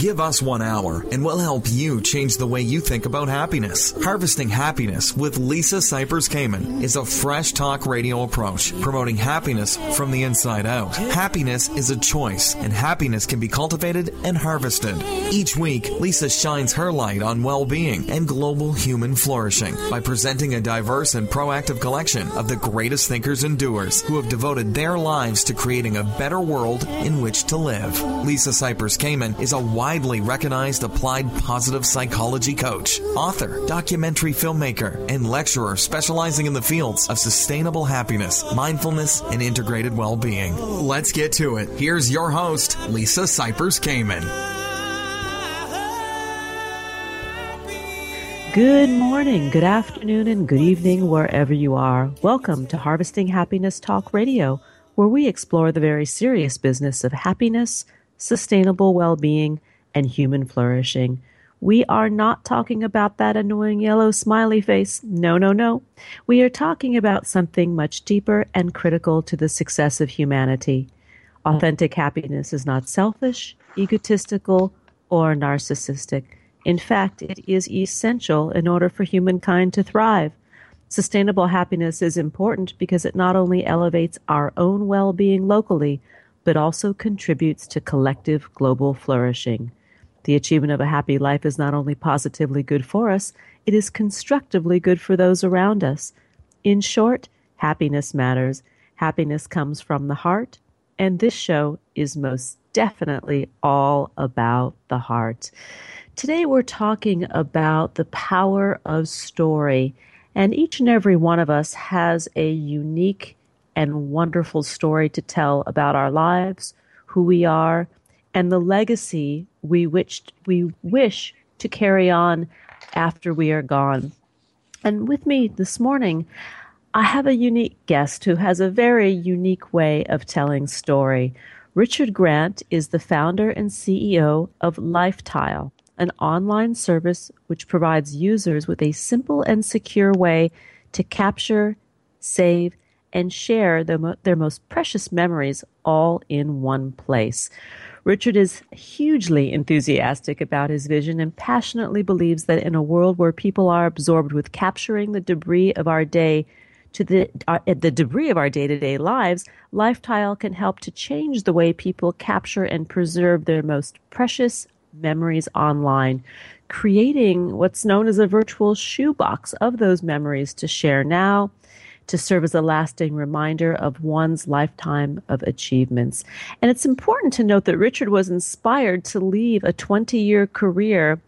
Give us one hour and we'll help you change the way you think about happiness. Harvesting Happiness with Lisa Cypers Kamen is a fresh talk radio approach promoting happiness from the inside out. Happiness is a choice and happiness can be cultivated and harvested. Each week, Lisa shines her light on well being and global human flourishing by presenting a diverse and proactive collection of the greatest thinkers and doers who have devoted their lives to creating a better world in which to live. Lisa Cypers Kamen is a widely recognized applied positive psychology coach, author, documentary filmmaker, and lecturer specializing in the fields of sustainable happiness, mindfulness, and integrated well being. Let's get to it. Here's your host, Lisa Cypers Kamen. Good morning, good afternoon, and good evening, wherever you are. Welcome to Harvesting Happiness Talk Radio, where we explore the very serious business of happiness, sustainable well being, and human flourishing. We are not talking about that annoying yellow smiley face. No, no, no. We are talking about something much deeper and critical to the success of humanity. Authentic happiness is not selfish, egotistical, or narcissistic. In fact, it is essential in order for humankind to thrive. Sustainable happiness is important because it not only elevates our own well being locally, but also contributes to collective global flourishing. The achievement of a happy life is not only positively good for us, it is constructively good for those around us. In short, happiness matters. Happiness comes from the heart, and this show is most definitely all about the heart. Today, we're talking about the power of story, and each and every one of us has a unique and wonderful story to tell about our lives, who we are, and the legacy we wish, we wish to carry on after we are gone. And with me this morning, I have a unique guest who has a very unique way of telling story. Richard Grant is the founder and CEO of Lifetile, an online service which provides users with a simple and secure way to capture, save, and share their, their most precious memories all in one place. Richard is hugely enthusiastic about his vision and passionately believes that in a world where people are absorbed with capturing the debris of our day to the uh, the debris of our day-to-day lives, Lifetile can help to change the way people capture and preserve their most precious memories online, creating what's known as a virtual shoebox of those memories to share now to serve as a lasting reminder of one's lifetime of achievements. And it's important to note that Richard was inspired to leave a 20 year career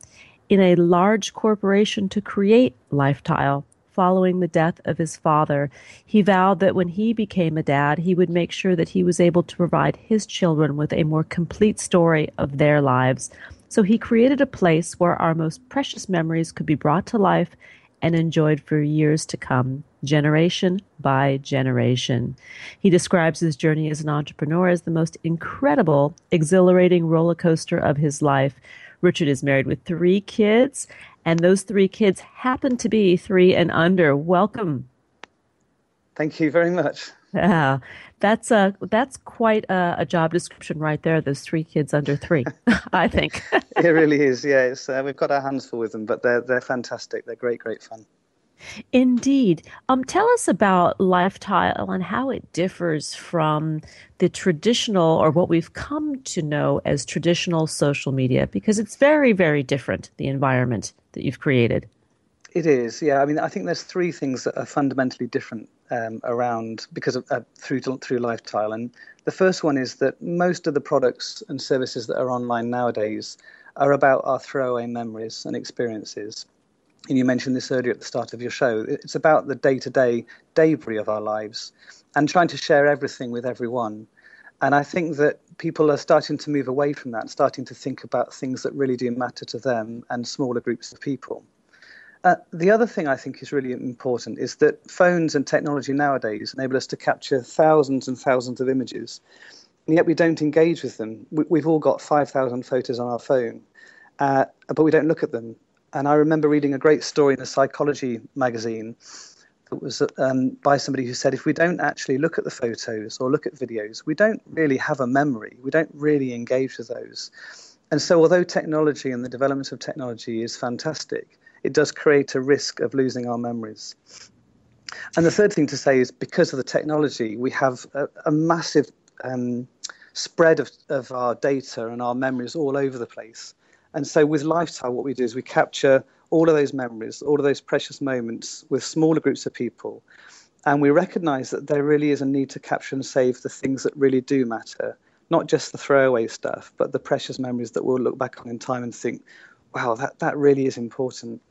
in a large corporation to create Lifetile following the death of his father. He vowed that when he became a dad, he would make sure that he was able to provide his children with a more complete story of their lives. So he created a place where our most precious memories could be brought to life and enjoyed for years to come, generation by generation. He describes his journey as an entrepreneur as the most incredible, exhilarating roller coaster of his life. Richard is married with three kids, and those three kids happen to be three and under. Welcome. Thank you very much. Yeah, that's a that's quite a, a, job description right there. Those three kids under three, I think. it really is. Yeah, uh, we've got our hands full with them, but they're they're fantastic. They're great, great fun. Indeed. Um, tell us about Lifetile and how it differs from the traditional or what we've come to know as traditional social media, because it's very, very different, the environment that you've created. It is, yeah. I mean, I think there's three things that are fundamentally different um, around because of uh, through through Lifetile, and the first one is that most of the products and services that are online nowadays are about our throwaway memories and experiences. And you mentioned this earlier at the start of your show. It's about the day-to-day debris of our lives, and trying to share everything with everyone. And I think that people are starting to move away from that, starting to think about things that really do matter to them and smaller groups of people. Uh, the other thing I think is really important is that phones and technology nowadays enable us to capture thousands and thousands of images, and yet we don't engage with them. We, have all got 5,000 photos on our phone, uh, but we don't look at them. And I remember reading a great story in a psychology magazine that was um, by somebody who said if we don't actually look at the photos or look at videos, we don't really have a memory. We don't really engage with those. And so, although technology and the development of technology is fantastic, it does create a risk of losing our memories. And the third thing to say is because of the technology, we have a, a massive um, spread of, of our data and our memories all over the place. And so with Lifetile, what we do is we capture all of those memories, all of those precious moments with smaller groups of people. And we recognize that there really is a need to capture and save the things that really do matter, not just the throwaway stuff, but the precious memories that we'll look back on in time and think, wow, that, that really is important.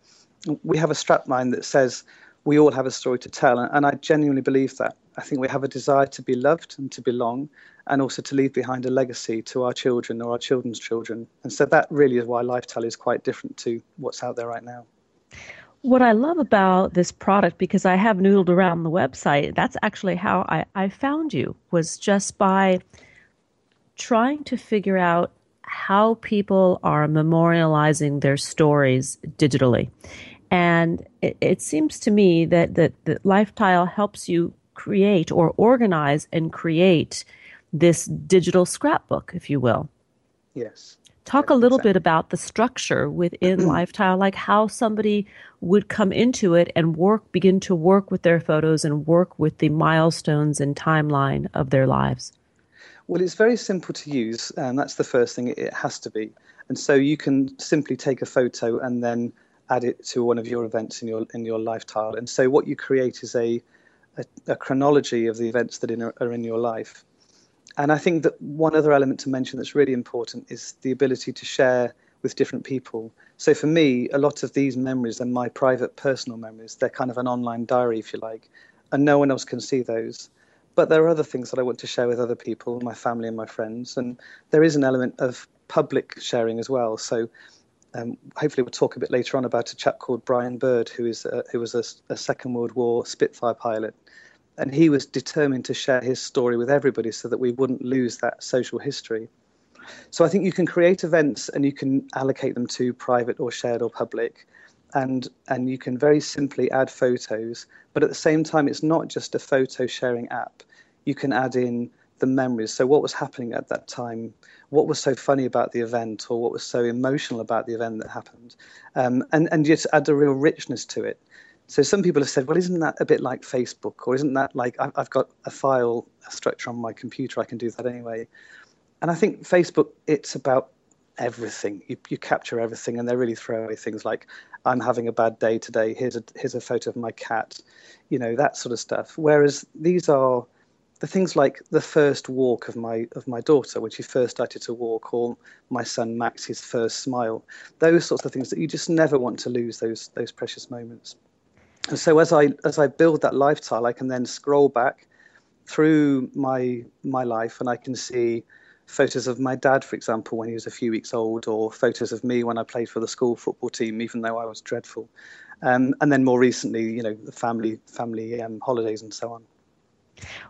We have a strapline that says, we all have a story to tell. And I genuinely believe that. I think we have a desire to be loved and to belong, and also to leave behind a legacy to our children or our children's children. And so that really is why Lifetile is quite different to what's out there right now. What I love about this product, because I have noodled around the website, that's actually how I, I found you, was just by trying to figure out how people are memorializing their stories digitally. And it, it seems to me that, that, that Lifetile helps you create or organize and create this digital scrapbook, if you will. Yes. Talk a little exactly. bit about the structure within Lifetile, like how somebody would come into it and work, begin to work with their photos and work with the milestones and timeline of their lives. Well, it's very simple to use, and that's the first thing it has to be. And so you can simply take a photo and then add it to one of your events in your in your Lifetile. And so what you create is a a, a chronology of the events that in, are in your life. And I think that one other element to mention that's really important is the ability to share with different people. So for me, a lot of these memories are my private personal memories. They're kind of an online diary, if you like, and no one else can see those. But there are other things that I want to share with other people, my family and my friends. And there is an element of public sharing as well. So um, hopefully, we'll talk a bit later on about a chap called Brian Bird, who is a, who was a, a, Second World War Spitfire pilot, and he was determined to share his story with everybody so that we wouldn't lose that social history. So I think you can create events and you can allocate them to private or shared or public, and and you can very simply add photos. But at the same time, it's not just a photo sharing app. You can add in the memories. So what was happening at that time? what was so funny about the event or what was so emotional about the event that happened, um, and and just add a real richness to it. So some people have said, well, isn't that a bit like Facebook, or isn't that like I've got a file structure on my computer, I can do that anyway. And I think Facebook, it's about everything. You, you capture everything, and they really throw away things like I'm having a bad day today. Here's a here's a photo of my cat, you know that sort of stuff. Whereas these are the things like the first walk of my of my daughter when she first started to walk, or my son Max his first smile, those sorts of things that you just never want to lose those those precious moments. And so as I as I build that Lifetile, I can then scroll back through my my life and I can see photos of my dad, for example, when he was a few weeks old, or photos of me when I played for the school football team, even though I was dreadful. Um, and then more recently, you know, the family family um, holidays and so on.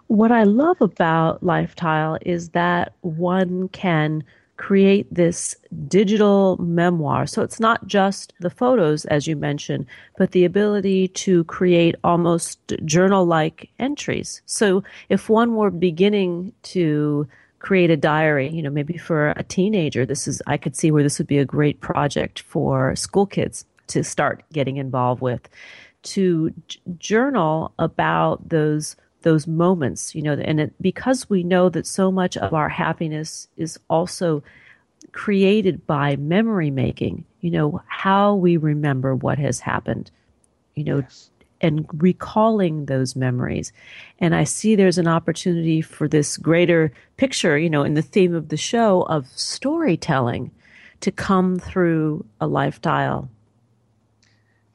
What I love about Lifetile is that one can create this digital memoir. So it's not just the photos, as you mentioned, but the ability to create almost journal like entries. So if one were beginning to create a diary, you know, maybe for a teenager, this is, I could see where this would be a great project for school kids to start getting involved with, to j- journal about those those moments, you know, and it, because we know that so much of our happiness is also created by memory making, you know, how we remember what has happened, you know, yes. and recalling those memories. And I see there's an opportunity for this greater picture, you know, in the theme of the show of storytelling to come through a Lifetile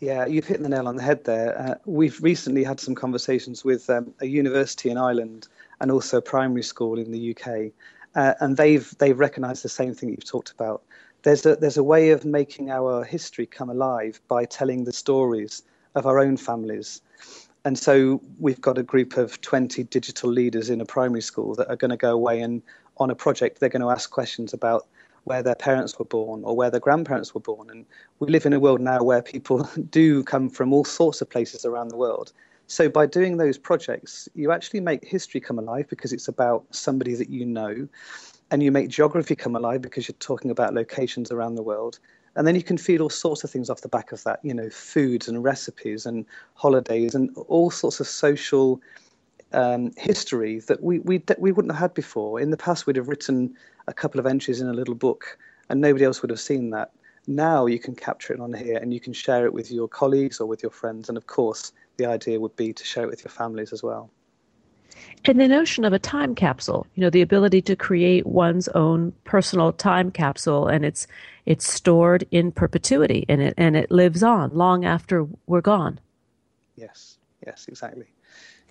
yeah, you've hit the nail on the head there. Uh, we've recently had some conversations with um, a university in Ireland and also a primary school in the UK, uh, and they've they've recognised the same thing you've talked about. There's a there's a way of making our history come alive by telling the stories of our own families, and so we've got a group of 20 digital leaders in a primary school that are going to go away and on a project they're going to ask questions about where their parents were born or where their grandparents were born. And we live in a world now where people do come from all sorts of places around the world. So by doing those projects, you actually make history come alive because it's about somebody that you know. and you make geography come alive because you're talking about locations around the world. And then you can feed all sorts of things off the back of that, you know, foods and recipes and holidays and all sorts of social um, history that we, we, we wouldn't have had before. In the past, we'd have written a couple of entries in a little book and nobody else would have seen that. Now you can capture it on here and you can share it with your colleagues or with your friends. And of course, the idea would be to share it with your families as well. And the notion of a time capsule, you know, the ability to create one's own personal time capsule and it's it's stored in perpetuity and it and it lives on long after we're gone. Yes, yes, exactly.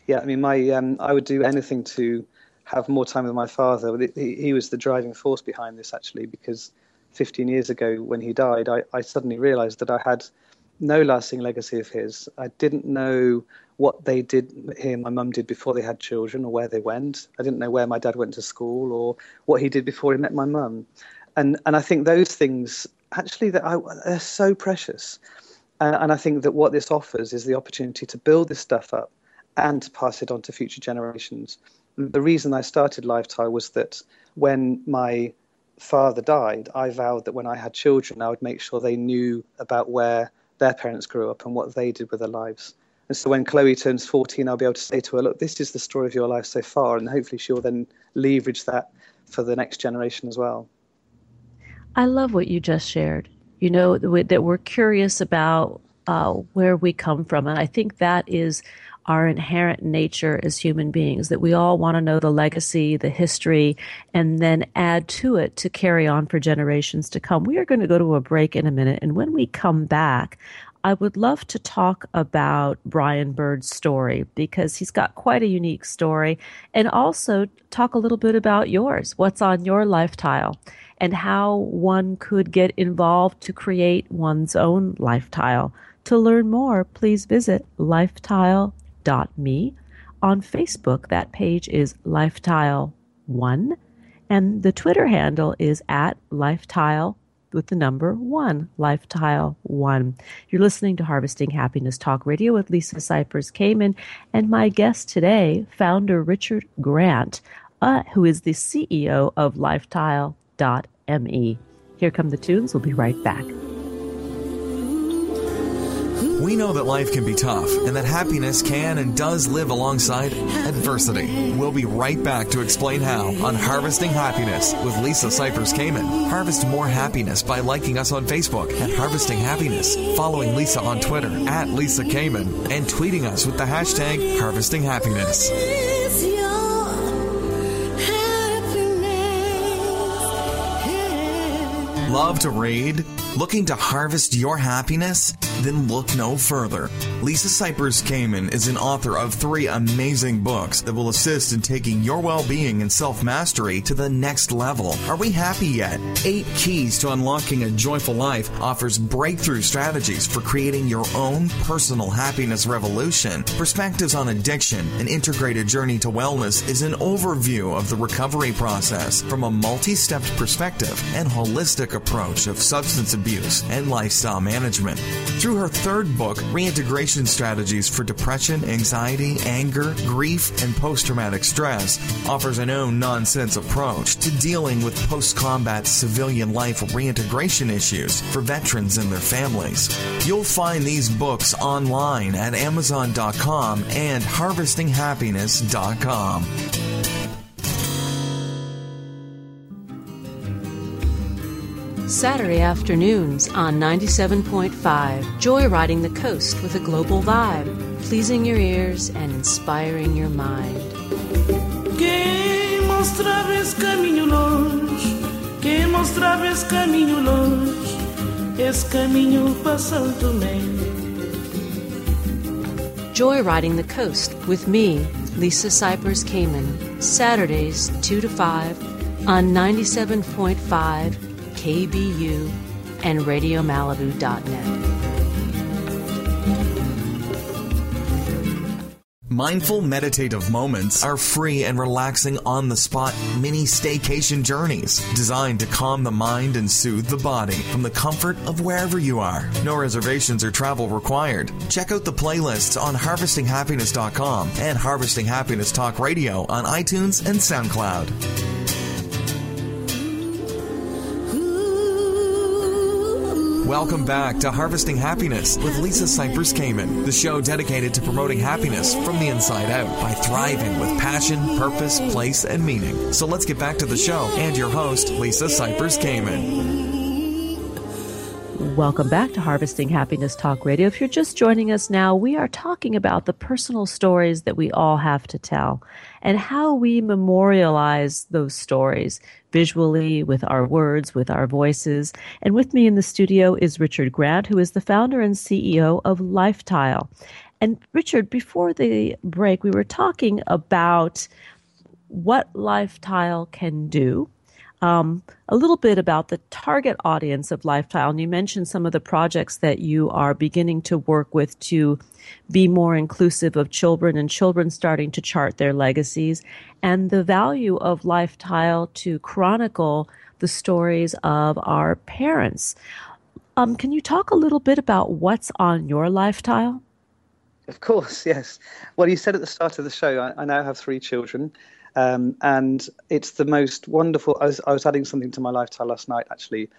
Yeah, I mean, my um, I would do anything to have more time with my father. He, he was the driving force behind this actually, because 15 years ago when he died, I, I suddenly realised that I had no lasting legacy of his. I didn't know what they did, he and my mum did before they had children or where they went. I didn't know where my dad went to school or what he did before he met my mum. And, and I think those things, actually, that I, they're so precious. And, and I think that what this offers is the opportunity to build this stuff up and to pass it on to future generations. The reason I started Lifetile was that when my father died, I vowed that when I had children, I would make sure they knew about where their parents grew up and what they did with their lives. And so when Chloe turns 14, I'll be able to say to her, look, this is the story of your life so far. And hopefully she'll then leverage that for the next generation as well. I love what you just shared. You know, that we're curious about uh, where we come from. And I think that is our inherent nature as human beings, that we all want to know the legacy, the history, and then add to it to carry on for generations to come. We are going to go to a break in a minute. And when we come back, I would love to talk about Brian Bird's story because he's got quite a unique story and also talk a little bit about yours. What's on your lifetile and how one could get involved to create one's own lifetile. To learn more, please visit lifetile.me. On Facebook, that page is lifetile1 and the Twitter handle is at lifetile with the number one, Lifetile One. You're listening to Harvesting Happiness Talk Radio with Lisa Cypers Kamen and my guest today, founder Richard Grant, uh, who is the CEO of Lifetile.me. Here come the tunes. We'll be right back. We know that life can be tough and that happiness can and does live alongside adversity. We'll be right back to explain how on Harvesting Happiness with Lisa Cypers Kamen. Harvest more happiness by liking us on Facebook at Harvesting Happiness, following Lisa on Twitter at Lisa Kamen, and tweeting us with the hashtag Harvesting Happiness. Love to read? Looking to harvest your happiness? Then look no further. Lisa Cypers Kamen is an author of three amazing books that will assist in taking your well being and self mastery to the next level. Are we happy yet? Eight Keys to Unlocking a Joyful Life offers breakthrough strategies for creating your own personal happiness revolution. Perspectives on Addiction, an integrated journey to wellness, is an overview of the recovery process from a multi stepped perspective and holistic approach of substance abuse and lifestyle management. Through her third book, Reintegration Strategies for Depression, Anxiety, Anger, Grief, and Post Traumatic Stress, offers a no nonsense approach to dealing with post combat civilian life reintegration issues for veterans and their families. You'll find these books online at Amazon.com and HarvestingHappiness.com. Saturday afternoons on 97.5, joyriding the coast with a global vibe, pleasing your ears and inspiring your mind. Quem mostrava esse caminho longe, quem mostrava esse caminho longe, esse caminho Joyriding the coast with me, Lisa Cypers Kamen, Saturdays 2 to 5 on 97.5 KBU, and RadioMalibu.net. Mindful meditative moments are free and relaxing on the spot mini staycation journeys designed to calm the mind and soothe the body from the comfort of wherever you are. No reservations or travel required. Check out the playlists on harvestinghappiness.com and Harvesting Happiness Talk Radio on iTunes and SoundCloud. Welcome back to Harvesting Happiness with Lisa Cypers Kamen, the show dedicated to promoting happiness from the inside out by thriving with passion, purpose, place, and meaning. So let's get back to the show and your host, Lisa Cypers Kamen. Welcome back to Harvesting Happiness Talk Radio. If you're just joining us now, we are talking about the personal stories that we all have to tell and how we memorialize those stories visually with our words, with our voices. And with me in the studio is Richard Grant, who is the founder and CEO of Lifetile. And Richard, before the break, we were talking about what Lifetile can do um, a little bit about the target audience of Lifetile. And you mentioned some of the projects that you are beginning to work with to be more inclusive of children and children starting to chart their legacies, and the value of Lifetile to chronicle the stories of our parents. Um, can you talk a little bit about what's on your Lifetile? Of course, yes. Well, you said at the start of the show, I, I now have three children. Um, and it's the most wonderful. I was, I was, adding something to my Lifetile last night actually,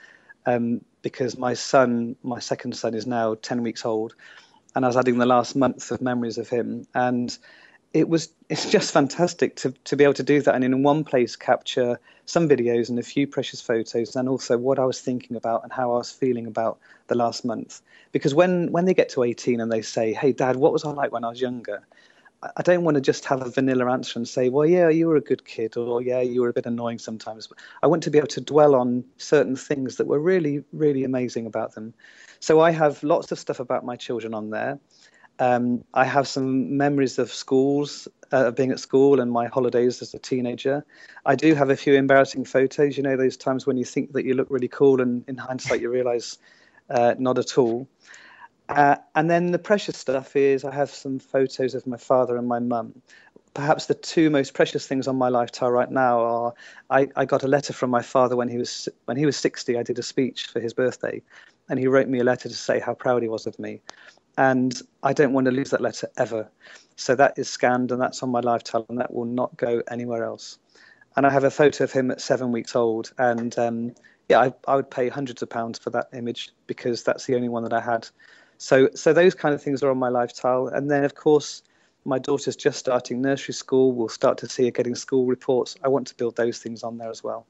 um, because my son, my second son, is now ten weeks old, and I was adding the last month of memories of him, and it was it's just fantastic to to be able to do that and in one place capture some videos and a few precious photos and also what I was thinking about and how I was feeling about the last month because when when they get to 18 and they say hey dad what was I like when I was younger I don't want to just have a vanilla answer and say, well, yeah, you were a good kid, or yeah, you were a bit annoying sometimes. But I want to be able to dwell on certain things that were really, really amazing about them. So I have lots of stuff about my children on there. Um, I have some memories of schools, uh, being at school and my holidays as a teenager. I do have a few embarrassing photos, you know, those times when you think that you look really cool and in hindsight you realize uh, not at all. Uh, and then the precious stuff is I have some photos of my father and my mum. Perhaps the two most precious things on my Lifetile right now are I, I got a letter from my father when he was when he was 60. I did a speech for his birthday, and he wrote me a letter to say how proud he was of me. And I don't want to lose that letter ever. So that is scanned and that's on my Lifetile, and that will not go anywhere else. And I have a photo of him at seven weeks old, and um, yeah, I, I would pay hundreds of pounds for that image because that's the only one that I had. So, so those kind of things are on my Lifetile. And then, of course, my daughter's just starting nursery school. We'll start to see her getting school reports. I want to build those things on there as well.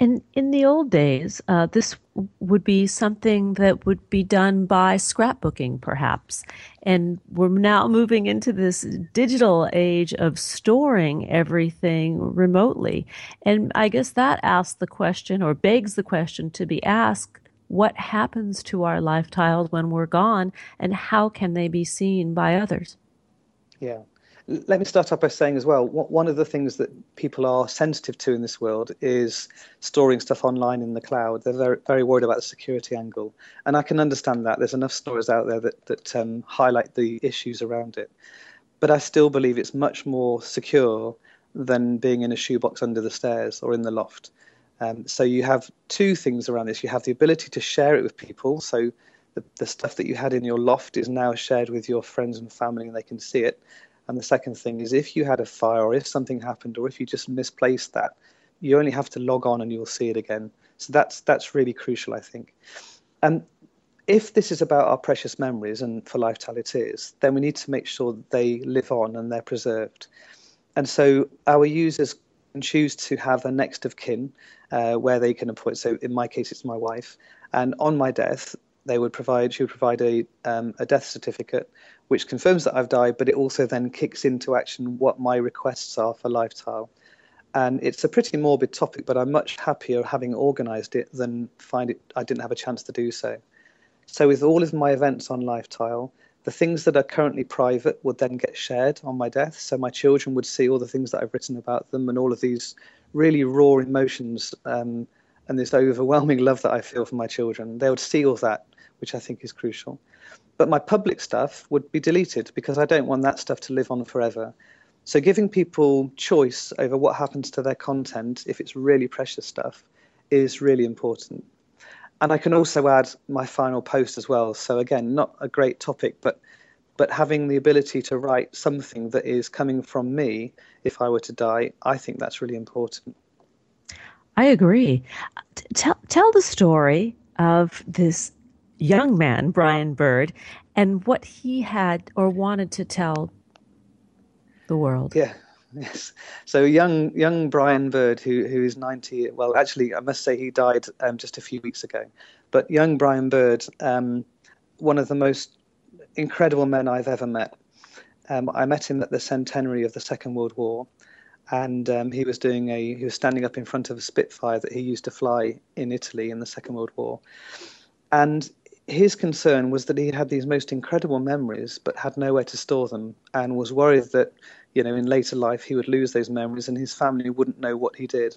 And in the old days, uh, this would be something that would be done by scrapbooking, perhaps. And we're now moving into this digital age of storing everything remotely. And I guess that asks the question or begs the question to be asked what happens to our Lifetiles when we're gone and how can they be seen by others? Yeah. Let me start off by saying as well, one of the things that people are sensitive to in this world is storing stuff online in the cloud. They're very, very worried about the security angle. And I can understand that. There's enough stories out there that, that um, highlight the issues around it. But I still believe it's much more secure than being in a shoebox under the stairs or in the loft. Um, so you have two things around this. You have the ability to share it with people. So the, the stuff that you had in your loft is now shared with your friends and family, and they can see it. And the second thing is, if you had a fire, or if something happened, or if you just misplaced that, you only have to log on and you'll see it again. So that's that's really crucial, I think. And if this is about our precious memories, and for Lifetile it is, then we need to make sure that they live on and they're preserved. And so our users can choose to have a next of kin uh, where they can appoint. So in my case, it's my wife, and on my death, they would provide. She would provide a um, a death certificate, which confirms that I've died, but it also then kicks into action what my requests are for Lifetile. And it's a pretty morbid topic, but I'm much happier having organised it than find it. I didn't have a chance to do so. So with all of my events on Lifetile, the things that are currently private would then get shared on my death. So my children would see all the things that I've written about them and all of these really raw emotions um, and this overwhelming love that I feel for my children. They would see all that, which I think is crucial. But my public stuff would be deleted because I don't want that stuff to live on forever. So giving people choice over what happens to their content, if it's really precious stuff, is really important. And I can also add my final post as well. So again, not a great topic, but but having the ability to write something that is coming from me if I were to die, I think that's really important. I agree. Tell tell the story of this young man, Brian Bird, and what he had or wanted to tell the world. Yeah. Yes. So young young Brian Bird, who who is ninety. Well, actually, I must say he died um, just a few weeks ago. But young Brian Bird, um, one of the most incredible men I've ever met. Um, I met him at the centenary of the Second World War, and um, he was doing a he was standing up in front of a Spitfire that he used to fly in Italy in the Second World War, and his concern was that he had these most incredible memories but had nowhere to store them, and was worried that you know in later life he would lose those memories and his family wouldn't know what he did.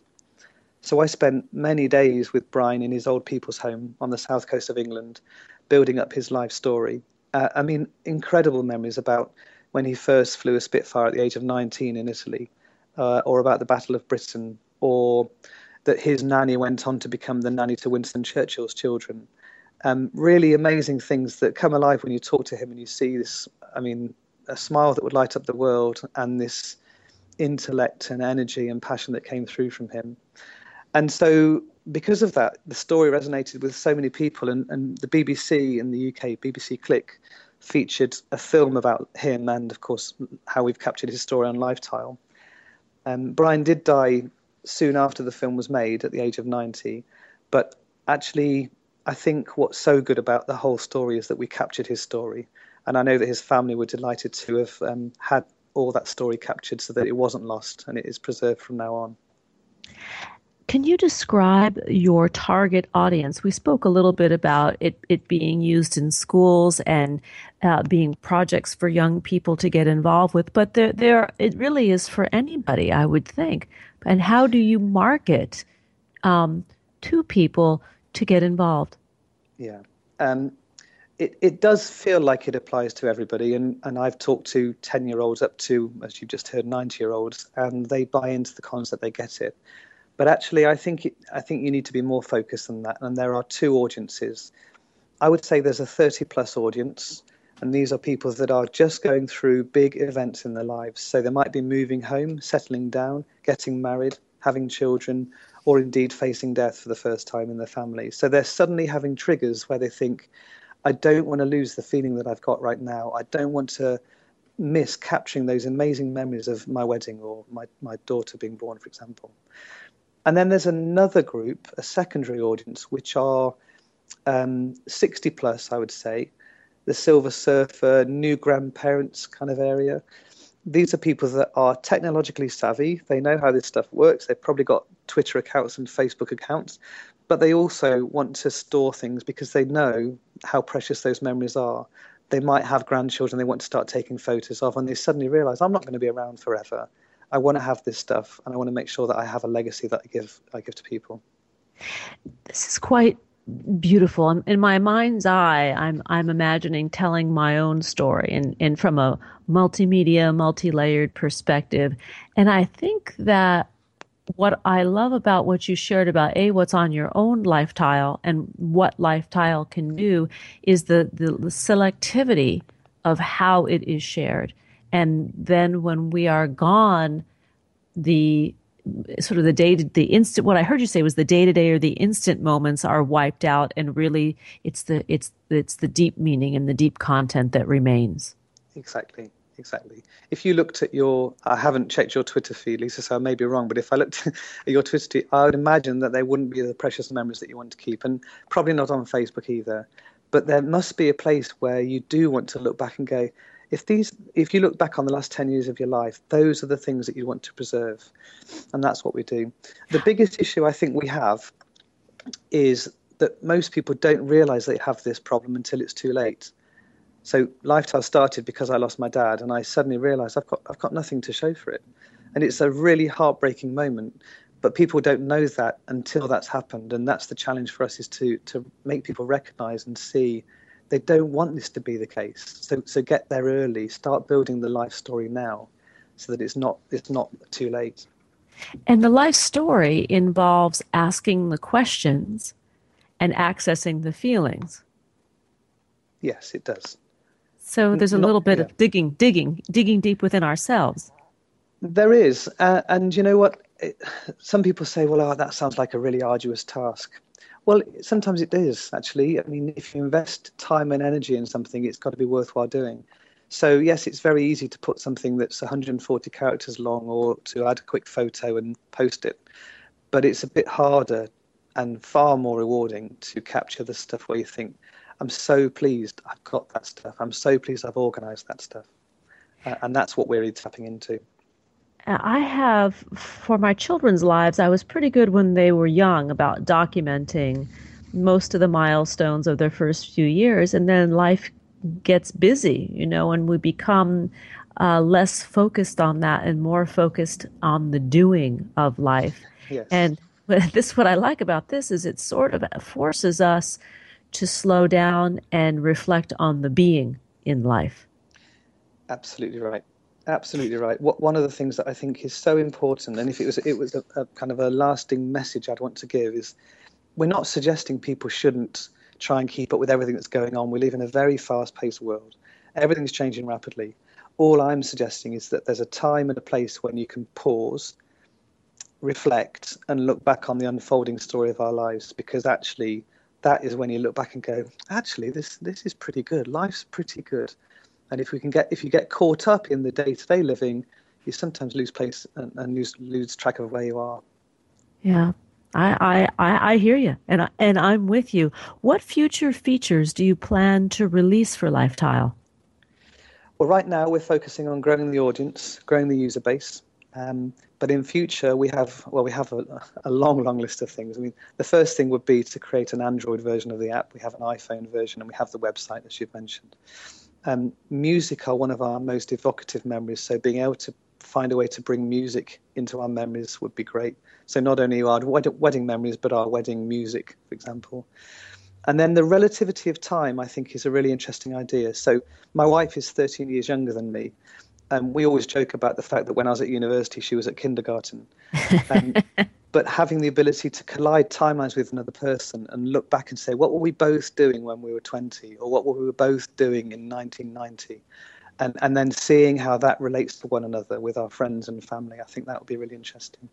So I spent many days with Brian in his old people's home on the south coast of England, building up his life story. Uh, I mean, incredible memories about when he first flew a Spitfire at the age of 19 in Italy uh, or about the Battle of Britain, or that his nanny went on to become the nanny to Winston Churchill's children. Um, really amazing things that come alive when you talk to him and you see this. I mean, a smile that would light up the world and this intellect and energy and passion that came through from him. And so, because of that, the story resonated with so many people, and, and the BBC in the UK, BBC Click, featured a film about him and, of course, how we've captured his story on Lifetile. Um, Brian did die soon after the film was made at the age of 90, but actually, I think what's so good about the whole story is that we captured his story. And I know that his family were delighted to have um, had all that story captured so that it wasn't lost and it is preserved from now on. Can you describe your target audience? We spoke a little bit about it, it being used in schools and uh, being projects for young people to get involved with, but there, there, it really is for anybody, I would think. And how do you market um, to people to get involved? Yeah. Um, it, it does feel like it applies to everybody. And, and I've talked to 10 year olds up to, as you've just heard, 90 year olds, and they buy into the concept, they get it. But actually, I think it, I think you need to be more focused than that. And there are two audiences. I would say there's a 30 plus audience, and these are people that are just going through big events in their lives. So they might be moving home, settling down, getting married, having children, or indeed facing death for the first time in their family. So they're suddenly having triggers where they think, I don't want to lose the feeling that I've got right now. I don't want to miss capturing those amazing memories of my wedding or my, my daughter being born, for example. And then there's another group, a secondary audience, which are um, 60 plus, I would say, the Silver Surfer, new grandparents kind of area. These are people that are technologically savvy. They know how this stuff works. They've probably got Twitter accounts and Facebook accounts, but they also want to store things because they know how precious those memories are. They might have grandchildren they want to start taking photos of, and they suddenly realize, I'm not going to be around forever. I want to have this stuff, and I want to make sure that I have a legacy that I give I give to people. This is quite beautiful. In my mind's eye, I'm I'm imagining telling my own story, and and from a multimedia, multi-layered perspective, and I think that what I love about what you shared about a what's on your own Lifetile and what Lifetile can do is the the, the selectivity of how it is shared and then when we are gone the sort of the day to the instant what i heard you say was the day to day or the instant moments are wiped out and really it's the it's it's the deep meaning and the deep content that remains. Exactly. Exactly. If you looked at your i haven't checked your twitter feed lisa so i may be wrong but if i looked at your twitter feed i would imagine that they wouldn't be the precious memories that you want to keep and probably not on facebook either. But there must be a place where you do want to look back and go if these if you look back on the last 10 years of your life those are the things that you want to preserve and that's what we do. The biggest issue i think we have is that most people don't realize they have this problem until it's too late. So Lifetile started because i lost my dad and i suddenly realized i've got i've got nothing to show for it. And it's a really heartbreaking moment but people don't know that until that's happened and that's the challenge for us is to to make people recognize and see they don't want this to be the case. So so get there early. Start building the life story now, so that it's not it's not too late. And the life story involves asking the questions and accessing the feelings. Yes, it does. So there's a not, little bit yeah. of digging, digging, digging deep within ourselves. There is, uh, and you know what? It, some people say, "Well, oh, that sounds like a really arduous task." Well, sometimes it is actually. I mean, if you invest time and energy in something, it's got to be worthwhile doing. So yes, it's very easy to put something that's 140 characters long or to add a quick photo and post it, but it's a bit harder and far more rewarding to capture the stuff where you think, I'm so pleased I've got that stuff. I'm so pleased I've organized that stuff. Uh, and that's what we're really tapping into. I have, for my children's lives, I was pretty good when they were young about documenting most of the milestones of their first few years. And then life gets busy, you know, and we become uh, less focused on that and more focused on the doing of life. Yes. And this, what I like about this is it sort of forces us to slow down and reflect on the being in life. Absolutely right. Absolutely right. What, one of the things that I think is so important, and if it was it was a, a kind of a lasting message I'd want to give, is we're not suggesting people shouldn't try and keep up with everything that's going on. We live in a very fast-paced world. Everything's changing rapidly. All I'm suggesting is that there's a time and a place when you can pause, reflect, and look back on the unfolding story of our lives, because actually that is when you look back and go, actually, this this is pretty good. Life's pretty good. And if we can get if you get caught up in the day to day living, you sometimes lose place and, and, lose lose track of where you are. Yeah. I, I, I hear you and I, and I'm with you. What future features do you plan to release for Lifetile? Well, right now we're focusing on growing the audience, growing the user base, um, but in future, we have well, we have a, a, long, long list of things. I mean, the first thing would be to create an Android version of the app. We have an iPhone version, and we have the website, as you've mentioned. Um, music are one of our most evocative memories, so being able to find a way to bring music into our memories would be great. So not only our wedding memories, but our wedding music, for example. And then the relativity of time, I think, is a really interesting idea. So my wife is 13 years younger than me, And we always joke about the fact that when I was at university, she was at kindergarten. Um, but having the ability to collide timelines with another person and look back and say, what were we both doing when we were 20? Or what were we both doing in 1990? And, and then seeing how that relates to one another with our friends and family, I think that would be really interesting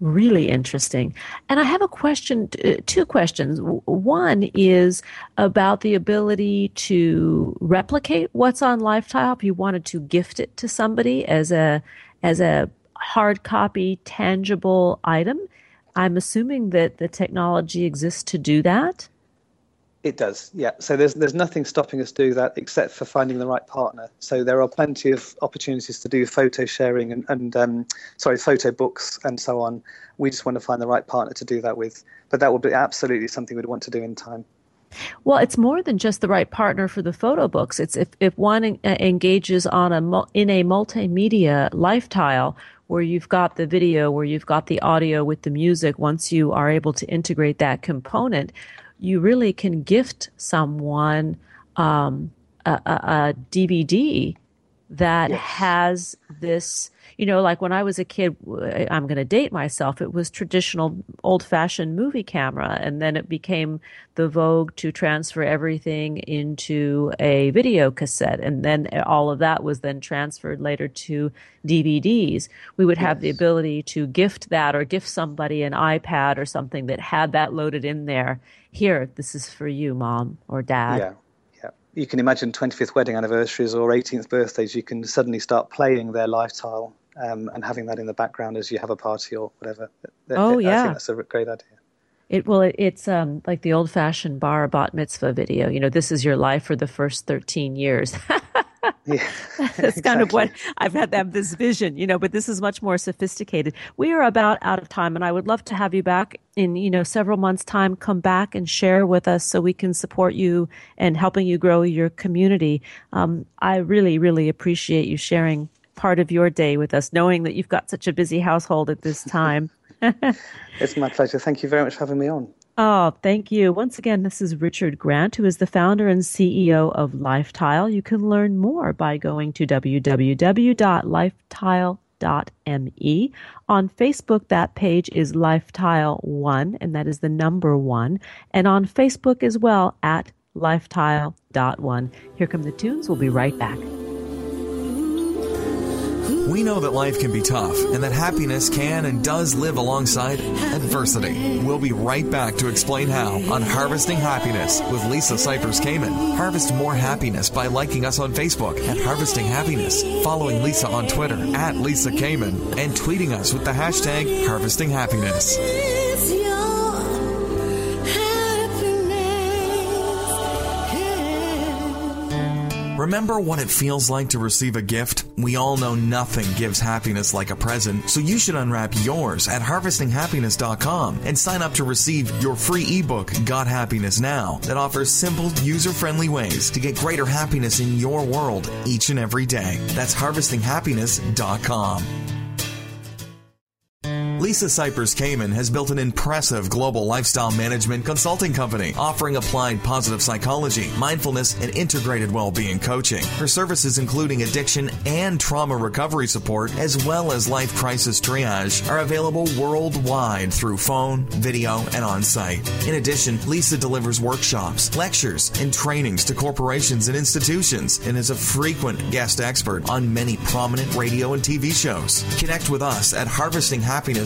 really interesting. And I have a question, uh, two questions. One is about the ability to replicate what's on Lifetile if you wanted to gift it to somebody as a as a hard copy tangible item. I'm assuming that the technology exists to do that. It does, yeah. So there's there's nothing stopping us do that except for finding the right partner. So there are plenty of opportunities to do photo sharing and, and um, sorry, photo books and so on. We just want to find the right partner to do that with. But that would be absolutely something we'd want to do in time. Well, it's more than just the right partner for the photo books. It's if, if one engages on a in a multimedia Lifetile where you've got the video, where you've got the audio with the music. Once you are able to integrate that component, you really can gift someone um, a, a, a, DVD that yes. has this you know, like when I was a kid, I'm going to date myself. It was traditional old fashioned movie camera. And then it became the vogue to transfer everything into a video cassette. And then eh, all of that was then transferred later to DVDs. We would have yes. the ability to gift that or gift somebody an iPad or something that had that loaded in there. Here, this is for you, mom or dad. Yeah you can imagine 25th wedding anniversaries or 18th birthdays, you can suddenly start playing their Lifetile um, and having that in the background as you have a party or whatever. Oh, yeah. I think that's a great idea. It well, it, it's um, like the old-fashioned bar bat mitzvah video. You know, this is your life for the first thirteen years. yeah, that's exactly. kind of what I've had that this vision. You know, but this is much more sophisticated. We are about out of time, and I would love to have you back in you know several months' time. Come back and share with us so we can support you and helping you grow your community. Um, I really, really appreciate you sharing part of your day with us, knowing that you've got such a busy household at this time. it's my pleasure. Thank you very much for having me on. Oh, thank you. Once again, this is Richard Grant, who is the founder and CEO of Lifetile. You can learn more by going to www.lifetile.me. On Facebook, that page is Lifetile1, and that is the number one. And on Facebook as well at lifetile.one. Here come the tunes. We'll be right back. We know that life can be tough and that happiness can and does live alongside adversity. We'll be right back to explain how on Harvesting Happiness with Lisa Cypers Kamen. Harvest more happiness by liking us on Facebook at Harvesting Happiness, following Lisa on Twitter at Lisa Kamen, and tweeting us with the hashtag Harvesting Happiness. Remember what it feels like to receive a gift? We all know nothing gives happiness like a present, so you should unwrap yours at harvestinghappiness.com and sign up to receive your free ebook, Got Happiness Now, that offers simple, user friendly ways to get greater happiness in your world each and every day. That's harvestinghappiness.com. Lisa Cypers Kamen has built an impressive global lifestyle management consulting company offering applied positive psychology, mindfulness, and integrated well-being coaching. Her services including addiction and trauma recovery support as well as life crisis triage are available worldwide through phone, video, and on-site. In addition, Lisa delivers workshops, lectures, and trainings to corporations and institutions and is a frequent guest expert on many prominent radio and TV shows. Connect with us at Harvesting Happiness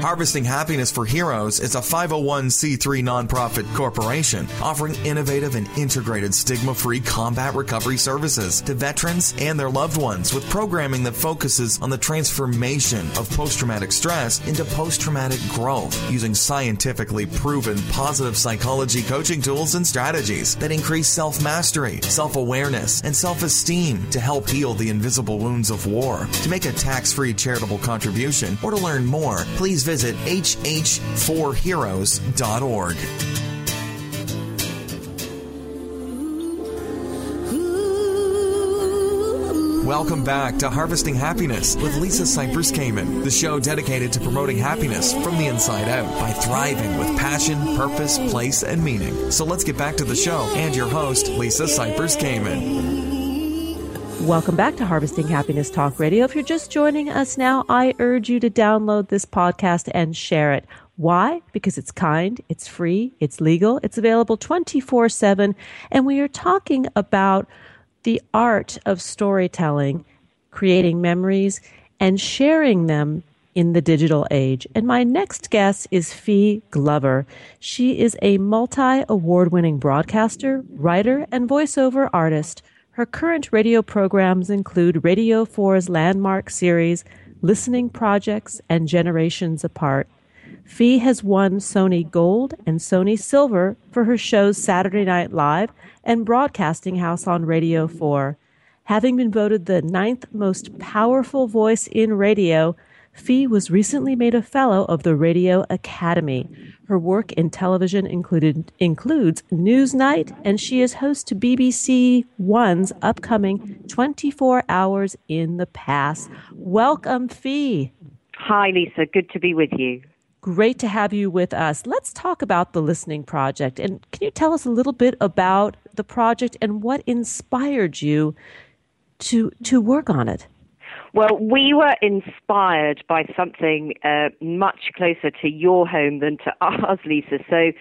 Harvesting Happiness for Heroes is a 501c3 nonprofit corporation offering innovative and integrated stigma free combat recovery services to veterans and their loved ones with programming that focuses on the transformation of post traumatic stress into post traumatic growth using scientifically proven positive psychology coaching tools and strategies that increase self mastery, self awareness, and self esteem to help heal the invisible wounds of war. To make a tax free charitable contribution or to learn more, please visit hh4heroes.org. Welcome back to Harvesting Happiness with Lisa Cypers Kamen, the show dedicated to promoting happiness from the inside out by thriving with passion, purpose, place, and meaning. So let's get back to the show and your host, Lisa Cypers Kamen. Welcome back to Harvesting Happiness Talk Radio. If you're just joining us now, I urge you to download this podcast and share it. Why? Because it's kind, it's free, it's legal, it's available 24 7, and we are talking about the art of storytelling, creating memories, and sharing them in the digital age. And my next guest is Fi Glover. She is a multi award winning broadcaster, writer, and voiceover artist. Her current radio programs include Radio 4's landmark series, Listening Projects, and Generations Apart. Fi has won Sony Gold and Sony Silver for her shows Saturday Night Live and Broadcasting House on Radio 4. Having been voted the ninth most powerful voice in radio, Fi was recently made a fellow of the Radio Academy. Her work in television included includes Newsnight, and she is host to BBC One's upcoming 24 Hours in the Past. Welcome, Fi. Hi, Lisa. Good to be with you. Great to have you with us. Let's talk about the Listening Project. And can you tell us a little bit about the project and what inspired you to to work on it? Well, we were inspired by something uh, much closer to your home than to ours, Lisa. So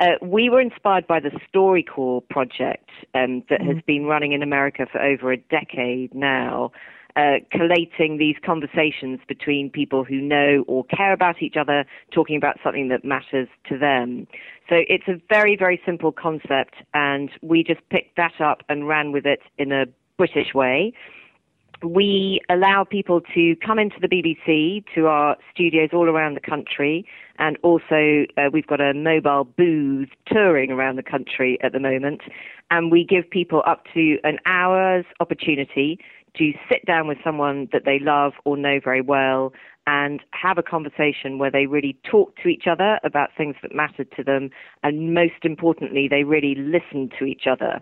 uh, we were inspired by the StoryCorps project um, that mm-hmm. has been running in America for over a decade now. Uh, collating these conversations between people who know or care about each other, talking about something that matters to them. So it's a very, very simple concept, and we just picked that up and ran with it in a British way we allow people to come into the BBC to our studios all around the country, and also uh, we've got a mobile booth touring around the country at the moment, and we give people up to an hour's opportunity to sit down with someone that they love or know very well and have a conversation where they really talk to each other about things that mattered to them, and most importantly, they really listen to each other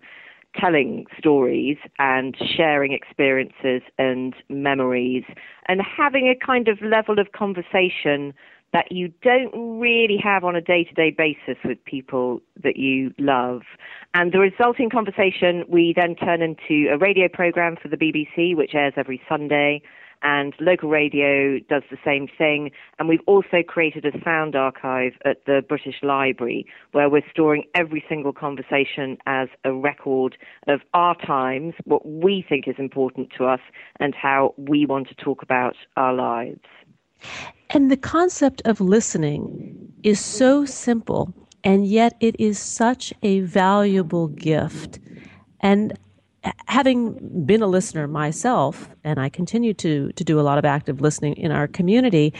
telling stories and sharing experiences and memories and having a kind of level of conversation that you don't really have on a day to day basis with people that you love. And the resulting conversation we then turn into a radio program for the BBC, which airs every Sunday. And local radio does the same thing. And we've also created a sound archive at the British Library where we're storing every single conversation as a record of our times, what we think is important to us, and how we want to talk about our lives. And the concept of listening is so simple, and yet it is such a valuable gift. And having been a listener myself, and I continue to, to do a lot of active listening in our community,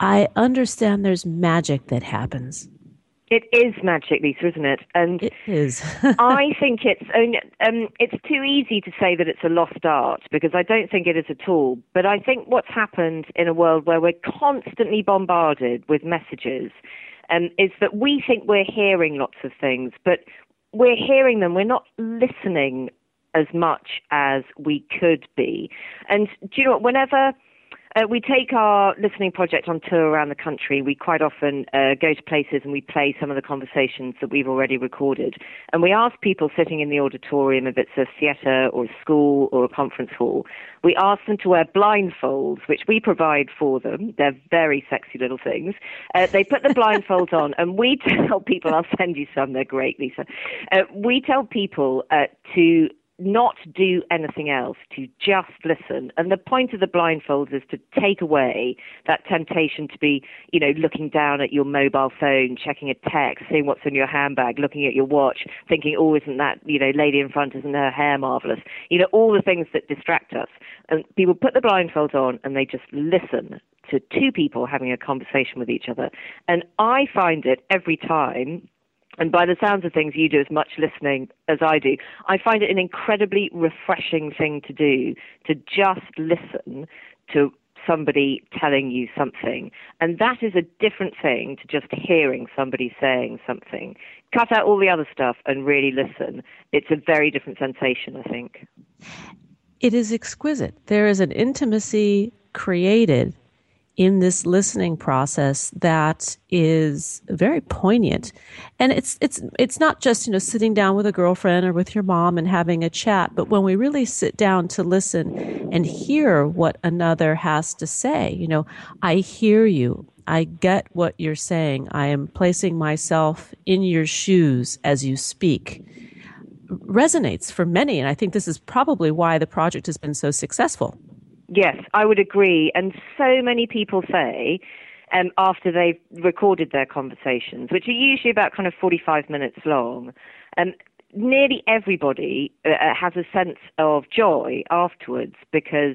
I understand there's magic that happens. It is magic, Lisa, isn't it? And it is. I think it's um, it's too easy to say that it's a lost art because I don't think it is at all. But I think what's happened in a world where we're constantly bombarded with messages um, is that we think we're hearing lots of things, but we're hearing them. We're not listening as much as we could be. And do you know what? Whenever uh, we take our listening project on tour around the country. We quite often uh, go to places and we play some of the conversations that we've already recorded. And we ask people sitting in the auditorium, if it's a theatre or a school or a conference hall, we ask them to wear blindfolds, which we provide for them. They're very sexy little things. Uh, they put the blindfolds on, and we tell people, I'll send you some, they're great, Lisa. Uh, we tell people uh, to not do anything else, to just listen. And the point of the blindfolds is to take away that temptation to be, you know, looking down at your mobile phone, checking a text, seeing what's in your handbag, looking at your watch, thinking, oh, isn't that, you know, lady in front, isn't her hair marvelous? You know, all the things that distract us. And people put the blindfolds on and they just listen to two people having a conversation with each other. And I find it every time and by the sounds of things, you do as much listening as I do. I find it an incredibly refreshing thing to do to just listen to somebody telling you something. And that is a different thing to just hearing somebody saying something. Cut out all the other stuff and really listen. It's a very different sensation, I think. It is exquisite. There is an intimacy created in this listening process that is very poignant. And it's it's it's not just you know sitting down with a girlfriend or with your mom and having a chat but when we really sit down to listen and hear what another has to say you know i hear you. I get what you're saying. I am placing myself in your shoes as you speak. Resonates for many and i think this is probably why the project has been so successful Yes, I would agree. And so many people say, um, after they've recorded their conversations, which are usually about kind of 45 minutes long, um, nearly everybody uh, uh, has a sense of joy afterwards because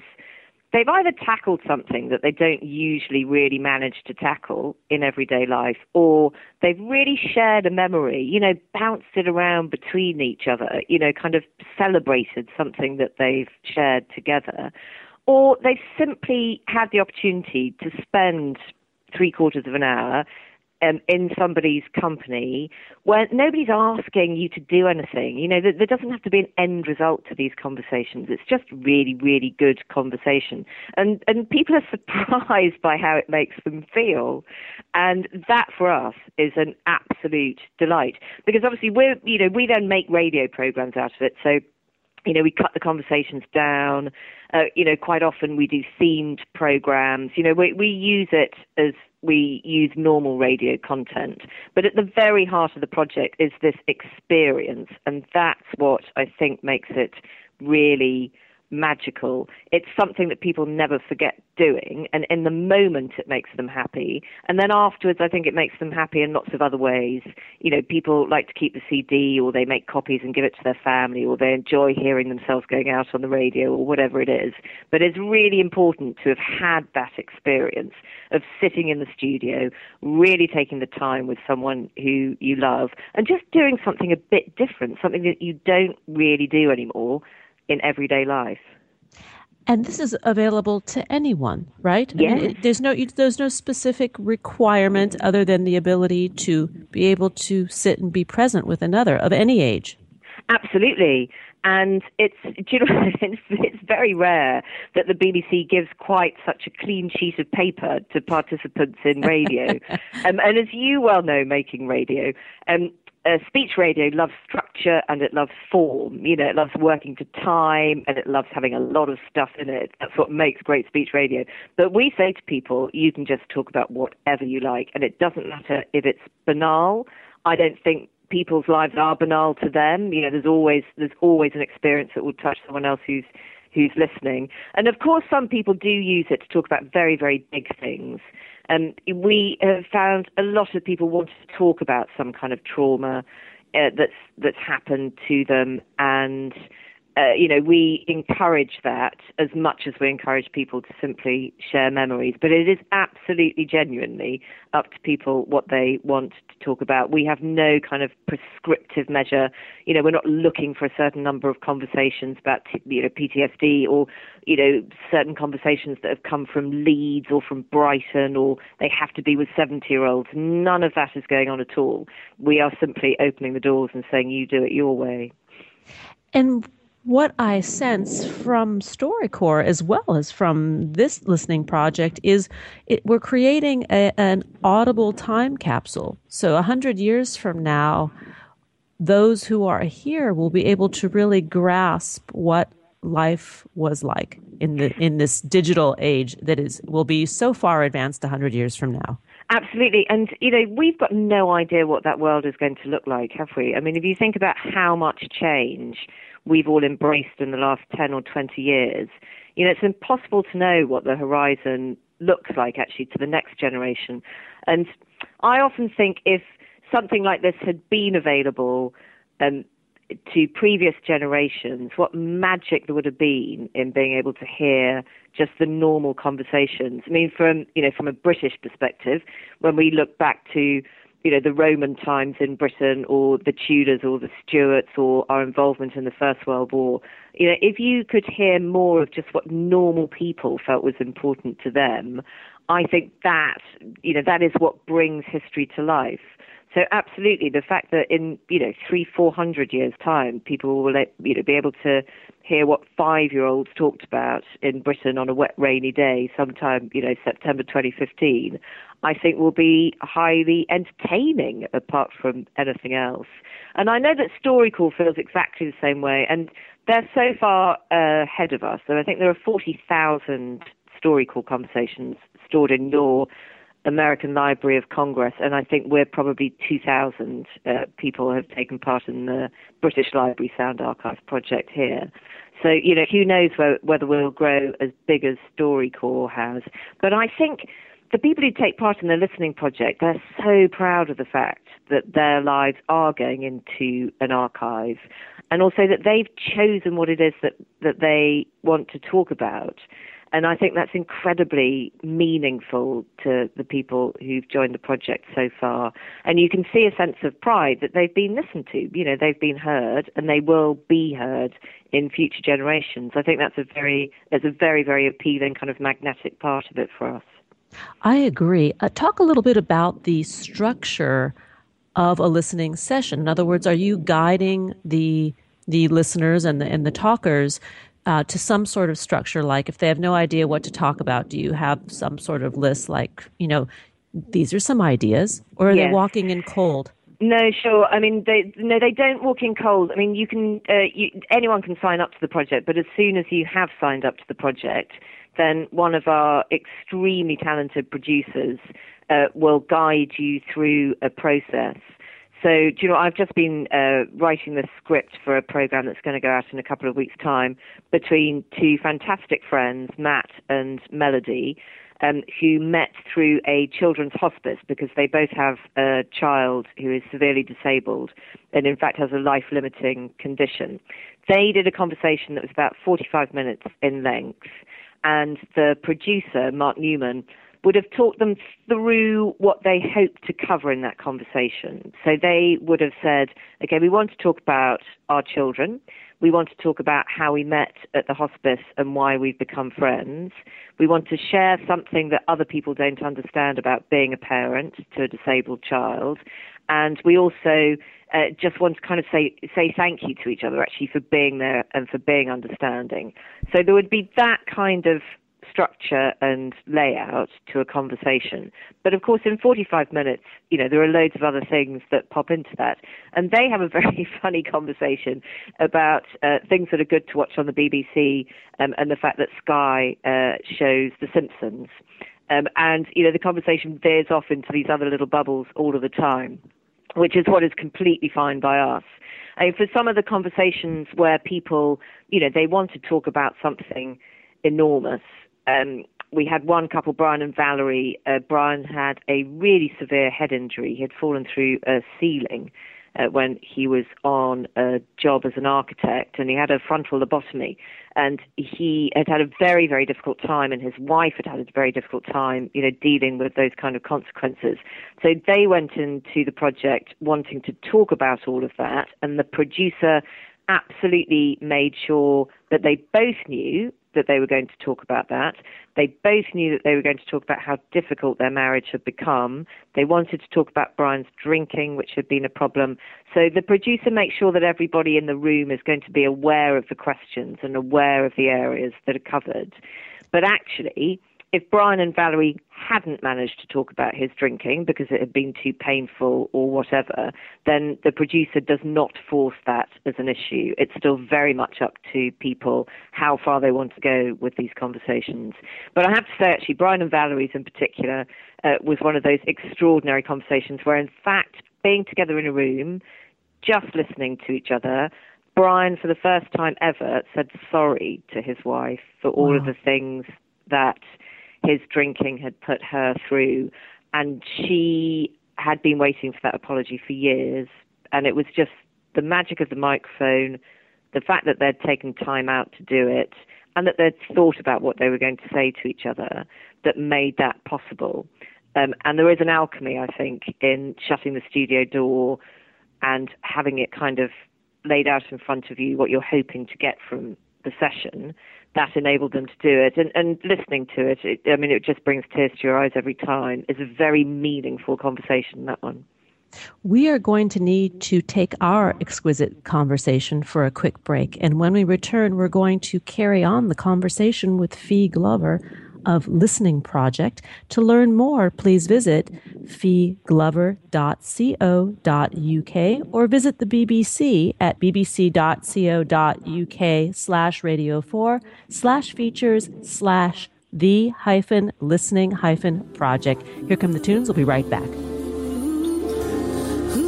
they've either tackled something that they don't usually really manage to tackle in everyday life, or they've really shared a memory, you know, bounced it around between each other, you know, kind of celebrated something that they've shared together or they've simply had the opportunity to spend three quarters of an hour um, in somebody's company where nobody's asking you to do anything. You know, there, there, doesn't have to be an end result to these conversations. It's just really, really good conversation, and and people are surprised by how it makes them feel, and that for us is an absolute delight because obviously we're you know we then make radio programs out of it. So you know, we cut the conversations down. Uh, you know, quite often we do themed programs. You know, we, we use it as we use normal radio content. But at the very heart of the project is this experience. And that's what I think makes it really magical. It's something that people never forget doing, and in the moment it makes them happy. And then afterwards, I think it makes them happy in lots of other ways. You know, people like to keep the CD, or they make copies and give it to their family, or they enjoy hearing themselves going out on the radio, or whatever it is. But it's really important to have had that experience of sitting in the studio, really taking the time with someone who you love, and just doing something a bit different, something that you don't really do anymore in everyday life. And this is available to anyone, right? Yes. I mean, there's no there's no specific requirement other than the ability to be able to sit and be present with another of any age. Absolutely. And it's, you know, it's, it's very rare that the BBC gives quite such a clean sheet of paper to participants in radio. um, and as you well know, making radio, um, uh, speech radio loves structure and it loves form. You know, it loves working to time and it loves having a lot of stuff in it. That's what makes great speech radio. But we say to people, you can just talk about whatever you like, and it doesn't matter if it's banal. I don't think people's lives are banal to them. You know, there's always there's always an experience that will touch someone else who's who's listening. And of course, some people do use it to talk about very very big things. Um, we have found a lot of people want to talk about some kind of trauma uh, that's that's happened to them. And uh, you know, we encourage that as much as we encourage people to simply share memories. But it is absolutely genuinely up to people what they want to talk about. We have no kind of prescriptive measure. You know, we're not looking for a certain number of conversations about, you know, PTSD or, you know, certain conversations that have come from Leeds or from Brighton or they have to be with 70 year olds. None of that is going on at all. We are simply opening the doors and saying, you do it your way. And what I sense from StoryCorps as well as from this listening project is it, we're creating a, an audible time capsule. So a hundred years from now, those who are here will be able to really grasp what life was like in the in this digital age that is will be so far advanced 100 years from now. Absolutely. And you know we've got no idea what that world is going to look like have we? I mean if you think about how much change we've all embraced in the last 10 or 20 years, you know, it's impossible to know what the horizon looks like actually to the next generation. And I often think if something like this had been available um, to previous generations, what magic there would have been in being able to hear just the normal conversations. I mean, from you know, from a British perspective, when we look back to you know, the Roman times in Britain or the Tudors or the Stuarts or our involvement in the First World War. You know, if you could hear more of just what normal people felt was important to them, I think that, you know, that is what brings history to life. So absolutely, the fact that in you know three, four hundred years' time, people will you know be able to hear what five-year-olds talked about in Britain on a wet, rainy day, sometime you know September 2015. I think will be highly entertaining apart from anything else. And I know that StoryCorps feels exactly the same way, and they're so far ahead of us. So I think there are 40,000 StoryCorps conversations stored in your American Library of Congress, and I think we're probably 2,000 uh, people have taken part in the British Library Sound Archive project here. So, you know, who knows whether we'll grow as big as StoryCorps has. But I think the people who take part in the listening project, they're so proud of the fact that their lives are going into an archive and also that they've chosen what it is that, that they want to talk about. And I think that's incredibly meaningful to the people who've joined the project so far. And you can see a sense of pride that they've been listened to. You know, they've been heard and they will be heard in future generations. I think that's a very, there's a very, very appealing kind of magnetic part of it for us. I agree. Uh, talk a little bit about the structure of a listening session. In other words, are you guiding the the listeners and the and the talkers uh, to some sort of structure? Like, if they have no idea what to talk about, do you have some sort of list? Like, you know, these are some ideas, or are they walking in cold? No, sure. I mean, they no, they don't walk in cold. I mean, you can uh, you, anyone can sign up to the project, but as soon as you have signed up to the project, then one of our extremely talented producers uh, will guide you through a process. So, do you know, I've just been uh, writing the script for a program that's going to go out in a couple of weeks' time between two fantastic friends, Matt and Melody, um, who met through a children's hospice because they both have a child who is severely disabled and, in fact, has a life limiting condition. They did a conversation that was about 45 minutes in length and the producer, Mark Newman, would have talked them through what they hoped to cover in that conversation. So they would have said, okay, we want to talk about our children. We want to talk about how we met at the hospice and why we've become friends. We want to share something that other people don't understand about being a parent to a disabled child. And we also uh, just want to kind of say say thank you to each other actually for being there and for being understanding. So there would be that kind of structure and layout to a conversation. But of course, in 45 minutes, you know, there are loads of other things that pop into that. And they have a very funny conversation about uh, things that are good to watch on the BBC um, and the fact that Sky uh, shows The Simpsons. Um, and, you know, the conversation veers off into these other little bubbles all of the time, which is what is completely fine by us. I mean, for some of the conversations where people, you know, they want to talk about something enormous. Um, we had one couple, Brian and Valerie. Uh, Brian had a really severe head injury. He had fallen through a ceiling uh, when he was on a job as an architect, and he had a frontal lobotomy. And he had had a very, very difficult time, and his wife had had a very difficult time, you know, dealing with those kind of consequences. So they went into the project wanting to talk about all of that, and the producer absolutely made sure that they both knew that they were going to talk about that. They both knew that they were going to talk about how difficult their marriage had become. They wanted to talk about Brian's drinking, which had been a problem. So the producer makes sure that everybody in the room is going to be aware of the questions and aware of the areas that are covered. But actually, if Brian and Valerie hadn't managed to talk about his drinking because it had been too painful or whatever, then the producer does not force that as an issue. It's still very much up to people how far they want to go with these conversations. But I have to say, actually, Brian and Valerie's in particular uh, was one of those extraordinary conversations where, in fact, being together in a room, just listening to each other, Brian, for the first time ever, said sorry to his wife for all wow. of the things that his drinking had put her through. And she had been waiting for that apology for years. And it was just the magic of the microphone, the fact that they'd taken time out to do it, and that they'd thought about what they were going to say to each other that made that possible. Um, and there is an alchemy, I think, in shutting the studio door and having it kind of laid out in front of you what you're hoping to get from the session that enabled them to do it. And, and listening to it, it, I mean, it just brings tears to your eyes every time. It's a very meaningful conversation, that one. We are going to need to take our exquisite conversation for a quick break. And when we return, we're going to carry on the conversation with Fi Glover of Listening Project. To learn more, please visit figlover.co.uk or visit the BBC at bbc.co.uk slash radio 4 slash features slash the hyphen listening hyphen project. Here come the tunes. We'll be right back.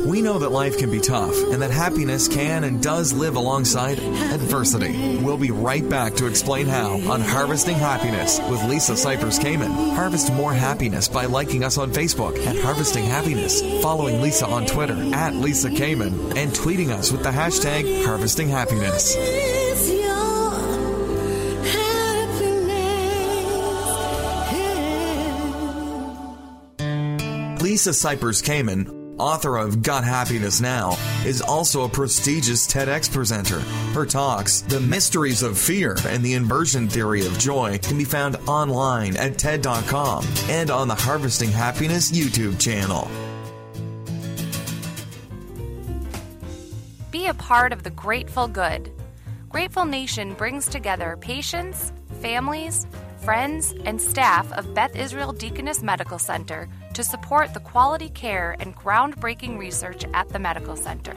We know that life can be tough and that happiness can and does live alongside adversity. We'll be right back to explain how on Harvesting Happiness with Lisa Cypers Kamen. Harvest more happiness by liking us on Facebook at Harvesting Happiness, following Lisa on Twitter at Lisa Kamen, and tweeting us with the hashtag Harvesting Happiness. Lisa Cypers Kamen author of Got Happiness Now, is also a prestigious TEDx presenter. Her talks, The Mysteries of Fear and the Inversion Theory of Joy, can be found online at TED.com and on the Harvesting Happiness YouTube channel. Be a part of the Grateful Good. Grateful Nation brings together patients, families, friends, and staff of Beth Israel Deaconess Medical Center to support the quality care and groundbreaking research at the medical center.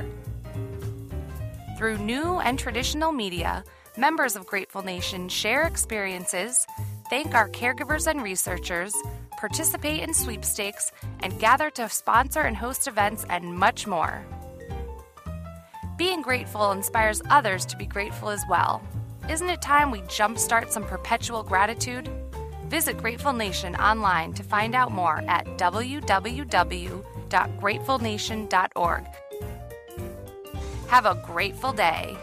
Through new and traditional media, members of Grateful Nation share experiences, thank our caregivers and researchers, participate in sweepstakes, and gather to sponsor and host events and much more. Being grateful inspires others to be grateful as well. Isn't it time we jumpstart some perpetual gratitude? Visit Grateful Nation online to find out more at www.gratefulnation.org. Have a grateful day.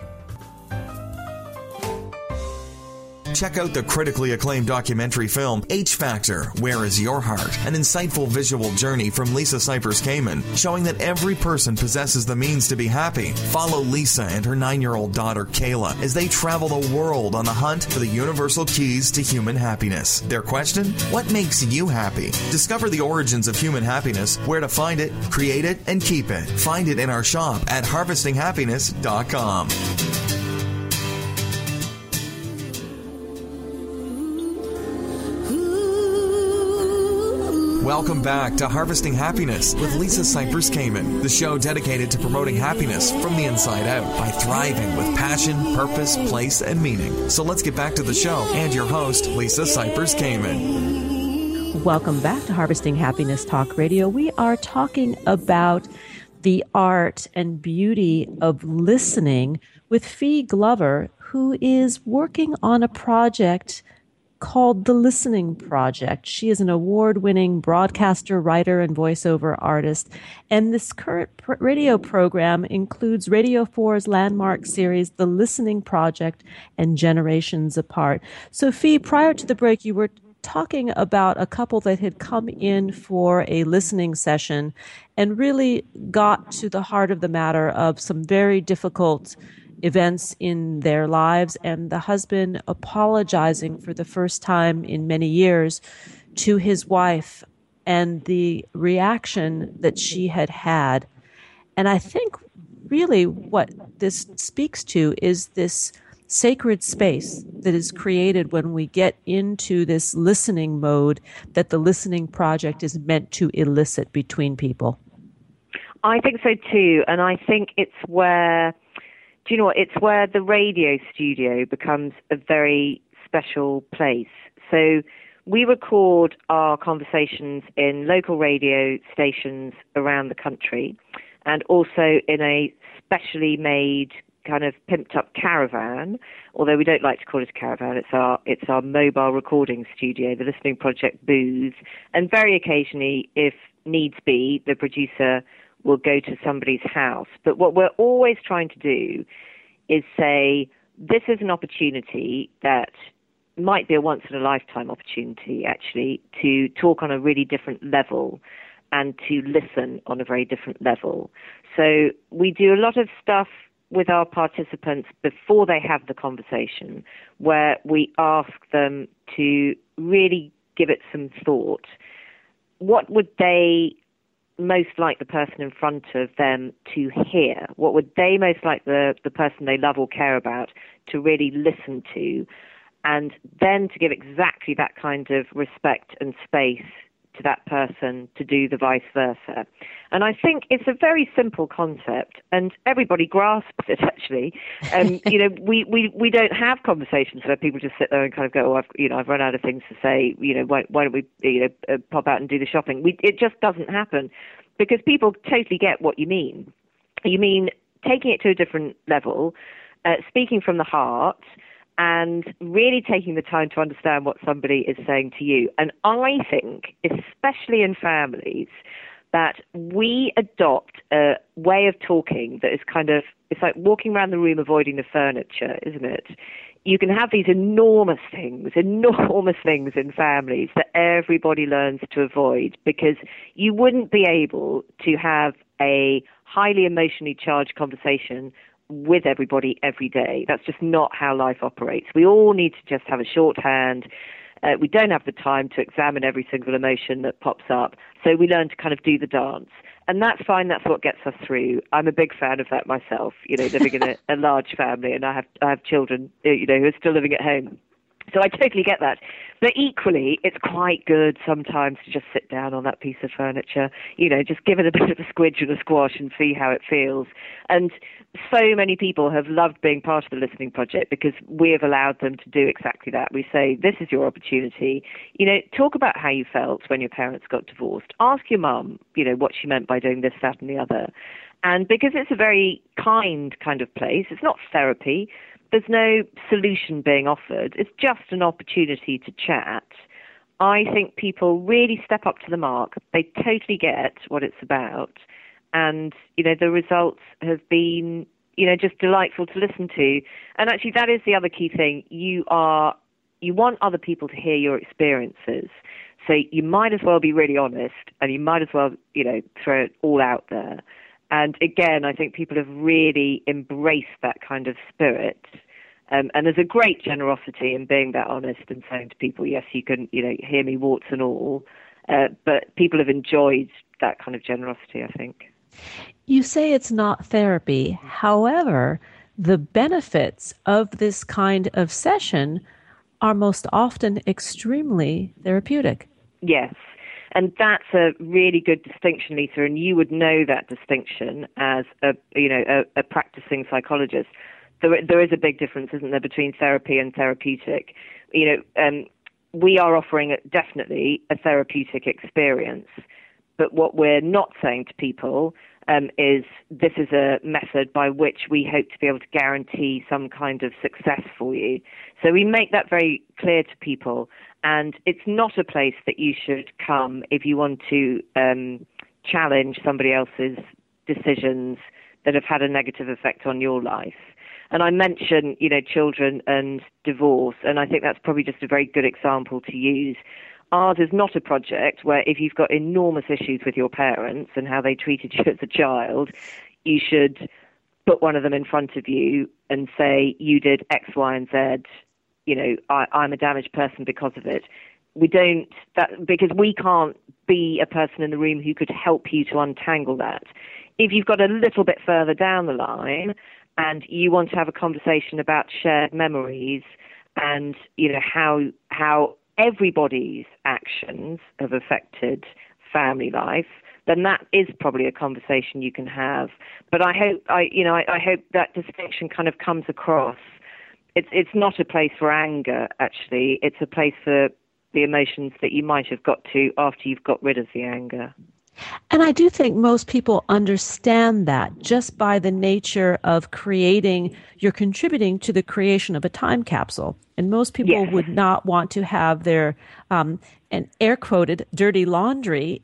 Check out the critically acclaimed documentary film H Factor Where Is Your Heart? An insightful visual journey from Lisa Cypers Kamen, showing that every person possesses the means to be happy. Follow Lisa and her nine year old daughter Kayla as they travel the world on the hunt for the universal keys to human happiness. Their question? What makes you happy? Discover the origins of human happiness, where to find it, create it, and keep it. Find it in our shop at harvestinghappiness.com. Welcome back to Harvesting Happiness with Lisa Cypers Kamen, the show dedicated to promoting happiness from the inside out by thriving with passion, purpose, place, and meaning. So let's get back to the show and your host, Lisa Cypers Kamen. Welcome back to Harvesting Happiness Talk Radio. We are talking about the art and beauty of listening with Fi Glover, who is working on a project called The Listening Project. She is an award winning broadcaster, writer, and voiceover artist. And this current pr- radio program includes Radio 4's landmark series, The Listening Project and Generations Apart. Sophie, prior to the break, you were talking about a couple that had come in for a listening session and really got to the heart of the matter of some very difficult events in their lives and the husband apologizing for the first time in many years to his wife and the reaction that she had had. And I think really what this speaks to is this sacred space that is created when we get into this listening mode that the listening project is meant to elicit between people. I think so too. And I think it's where do you know what? It's where the radio studio becomes a very special place. So we record our conversations in local radio stations around the country and also in a specially made kind of pimped up caravan, although we don't like to call it a caravan, it's our it's our mobile recording studio, the Listening Project booth, and very occasionally, if needs be, the producer will go to somebody's house. But what we're always trying to do is say, this is an opportunity that might be a once in a lifetime opportunity, actually, to talk on a really different level and to listen on a very different level. So we do a lot of stuff with our participants before they have the conversation where we ask them to really give it some thought. What would they most like the person in front of them to hear? What would they most like the, the person they love or care about to really listen to? And then to give exactly that kind of respect and space to that person to do the vice versa. And I think it's a very simple concept, and everybody grasps it actually. Um, you know, we, we, we don't have conversations where people just sit there and kind of go, "Oh, I've you know I've run out of things to say. You know, why, why don't we you know uh, pop out and do the shopping?" We, it just doesn't happen because people totally get what you mean. You mean taking it to a different level, uh, speaking from the heart and really taking the time to understand what somebody is saying to you. And I think, especially in families, that we adopt a way of talking that is kind of, it's like walking around the room avoiding the furniture, isn't it? You can have these enormous things, enormous things in families that everybody learns to avoid because you wouldn't be able to have a highly emotionally charged conversation with everybody every day. That's just not how life operates. We all need to just have a shorthand. Uh, we don't have the time to examine every single emotion that pops up. So we learn to kind of do the dance. And that's fine. That's what gets us through. I'm a big fan of that myself. You know, living in a, a large family, and I have I have children. You know, who are still living at home. So I totally get that. But equally, it's quite good sometimes to just sit down on that piece of furniture, you know, just give it a bit of a squidge and a squash and see how it feels. And so many people have loved being part of the listening project because we have allowed them to do exactly that. We say, this is your opportunity. You know, talk about how you felt when your parents got divorced. Ask your mum, you know, what she meant by doing this, that, and the other. And because it's a very kind kind of place, it's not therapy, there's no solution being offered. It's just an opportunity to chat. I think people really step up to the mark. They totally get what it's about. And, you know, the results have been, you know, just delightful to listen to. And actually, that is the other key thing. You are, you want other people to hear your experiences. So you might as well be really honest and you might as well, you know, throw it all out there. And again, I think people have really embraced that kind of spirit. Um, and there's a great generosity in being that honest and saying to people, yes, you can, you know, hear me warts and all. Uh, but people have enjoyed that kind of generosity, I think. You say it's not therapy. However, the benefits of this kind of session are most often extremely therapeutic. Yes. And that's a really good distinction, Lisa, and you would know that distinction as a, you know, a, a practicing psychologist. There, there is a big difference, isn't there, between therapy and therapeutic? You know, um, we are offering definitely a therapeutic experience, but what we're not saying to people um, is this is a method by which we hope to be able to guarantee some kind of success for you. So we make that very clear to people, and it's not a place that you should come if you want to um, challenge somebody else's decisions that have had a negative effect on your life. And I mention, you know, children and divorce, and I think that's probably just a very good example to use ours is not a project where if you've got enormous issues with your parents and how they treated you as a child, you should put one of them in front of you and say, you did X, Y, and Z. You know, I, I'm a damaged person because of it. We don't, that, because we can't be a person in the room who could help you to untangle that. If you've got a little bit further down the line and you want to have a conversation about shared memories and, you know, how, how everybody's actions have affected family life, then that is probably a conversation you can have. But I hope I you know I, I hope that distinction kind of comes across. It's it's not a place for anger actually. It's a place for the emotions that you might have got to after you've got rid of the anger. And I do think most people understand that just by the nature of creating, you're contributing to the creation of a time capsule. And most people yes. would not want to have their, um, and air quoted, dirty laundry,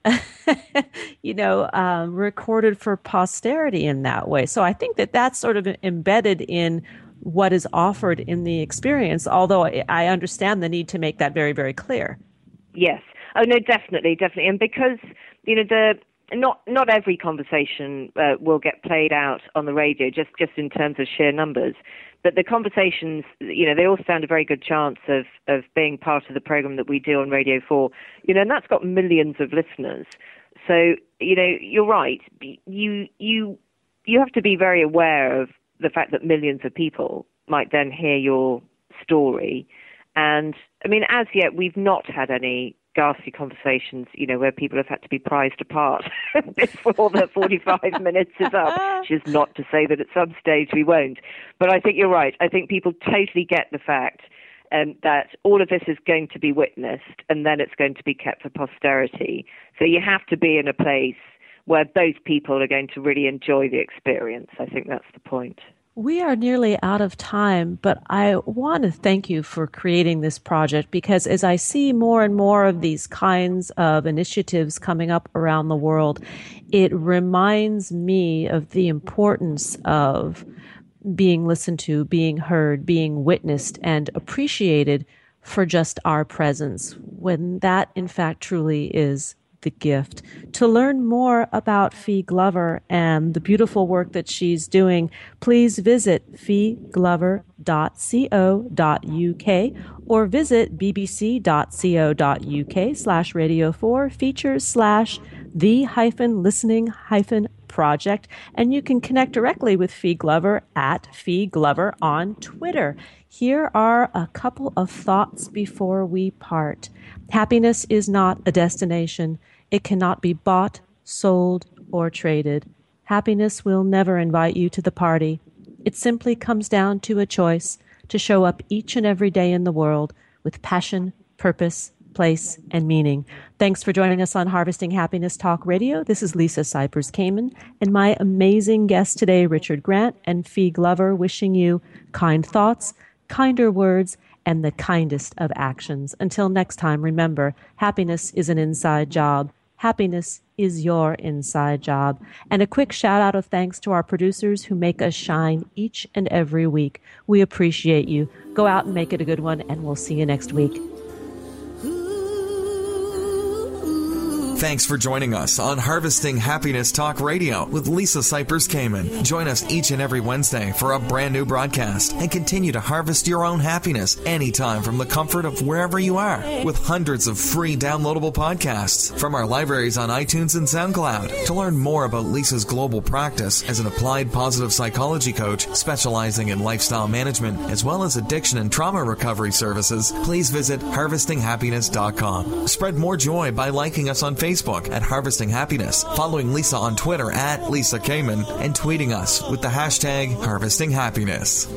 you know, um, recorded for posterity in that way. So I think that that's sort of embedded in what is offered in the experience, although I understand the need to make that very, very clear. Yes. Oh, no, definitely, definitely. And because you know the not not every conversation uh, will get played out on the radio just just in terms of sheer numbers. But the conversations you know they all stand a very good chance of of being part of the program that we do on radio 4 you know and that's got millions of listeners. So you know you're right. You you you have to be very aware of the fact that millions of people might then hear your story. And i mean as yet we've not had any ghastly conversations, you know, where people have had to be prized apart before the 45 minutes is up, which is not to say that at some stage we won't. But I think you're right. I think people totally get the fact um, that all of this is going to be witnessed and then it's going to be kept for posterity. So you have to be in a place where both people are going to really enjoy the experience. I think that's the point. We are nearly out of time, but I want to thank you for creating this project because as I see more and more of these kinds of initiatives coming up around the world, it reminds me of the importance of being listened to, being heard, being witnessed, and appreciated for just our presence when that in fact truly is the gift. To learn more about Fi Glover and the beautiful work that she's doing, please visit figlover.co.uk or visit bbc.co.uk slash radio 4 features slash the hyphen listening hyphen project. And you can connect directly with Fi Glover at Fi Glover on Twitter. Here are a couple of thoughts before we part. Happiness is not a destination. It cannot be bought, sold, or traded. Happiness will never invite you to the party. It simply comes down to a choice to show up each and every day in the world with passion, purpose, place, and meaning. Thanks for joining us on Harvesting Happiness Talk Radio. This is Lisa Cypers Kamen and my amazing guest today, Richard Grant and Fi Glover, wishing you kind thoughts, kinder words, and the kindest of actions. Until next time, remember, happiness is an inside job. Happiness is your inside job. And a quick shout out of thanks to our producers who make us shine each and every week. We appreciate you. Go out and make it a good one, and we'll see you next week. Thanks for joining us on Harvesting Happiness Talk Radio with Lisa Cypers Kamen. Join us each and every Wednesday for a brand new broadcast and continue to harvest your own happiness anytime from the comfort of wherever you are with hundreds of free downloadable podcasts from our libraries on iTunes and SoundCloud. To learn more about Lisa's global practice as an applied positive psychology coach specializing in lifestyle management as well as addiction and trauma recovery services, please visit harvestinghappiness.com. Spread more joy by liking us on Facebook at Harvesting Happiness, following Lisa on Twitter at Lisa Kamen, and tweeting us with the hashtag Harvesting Happiness.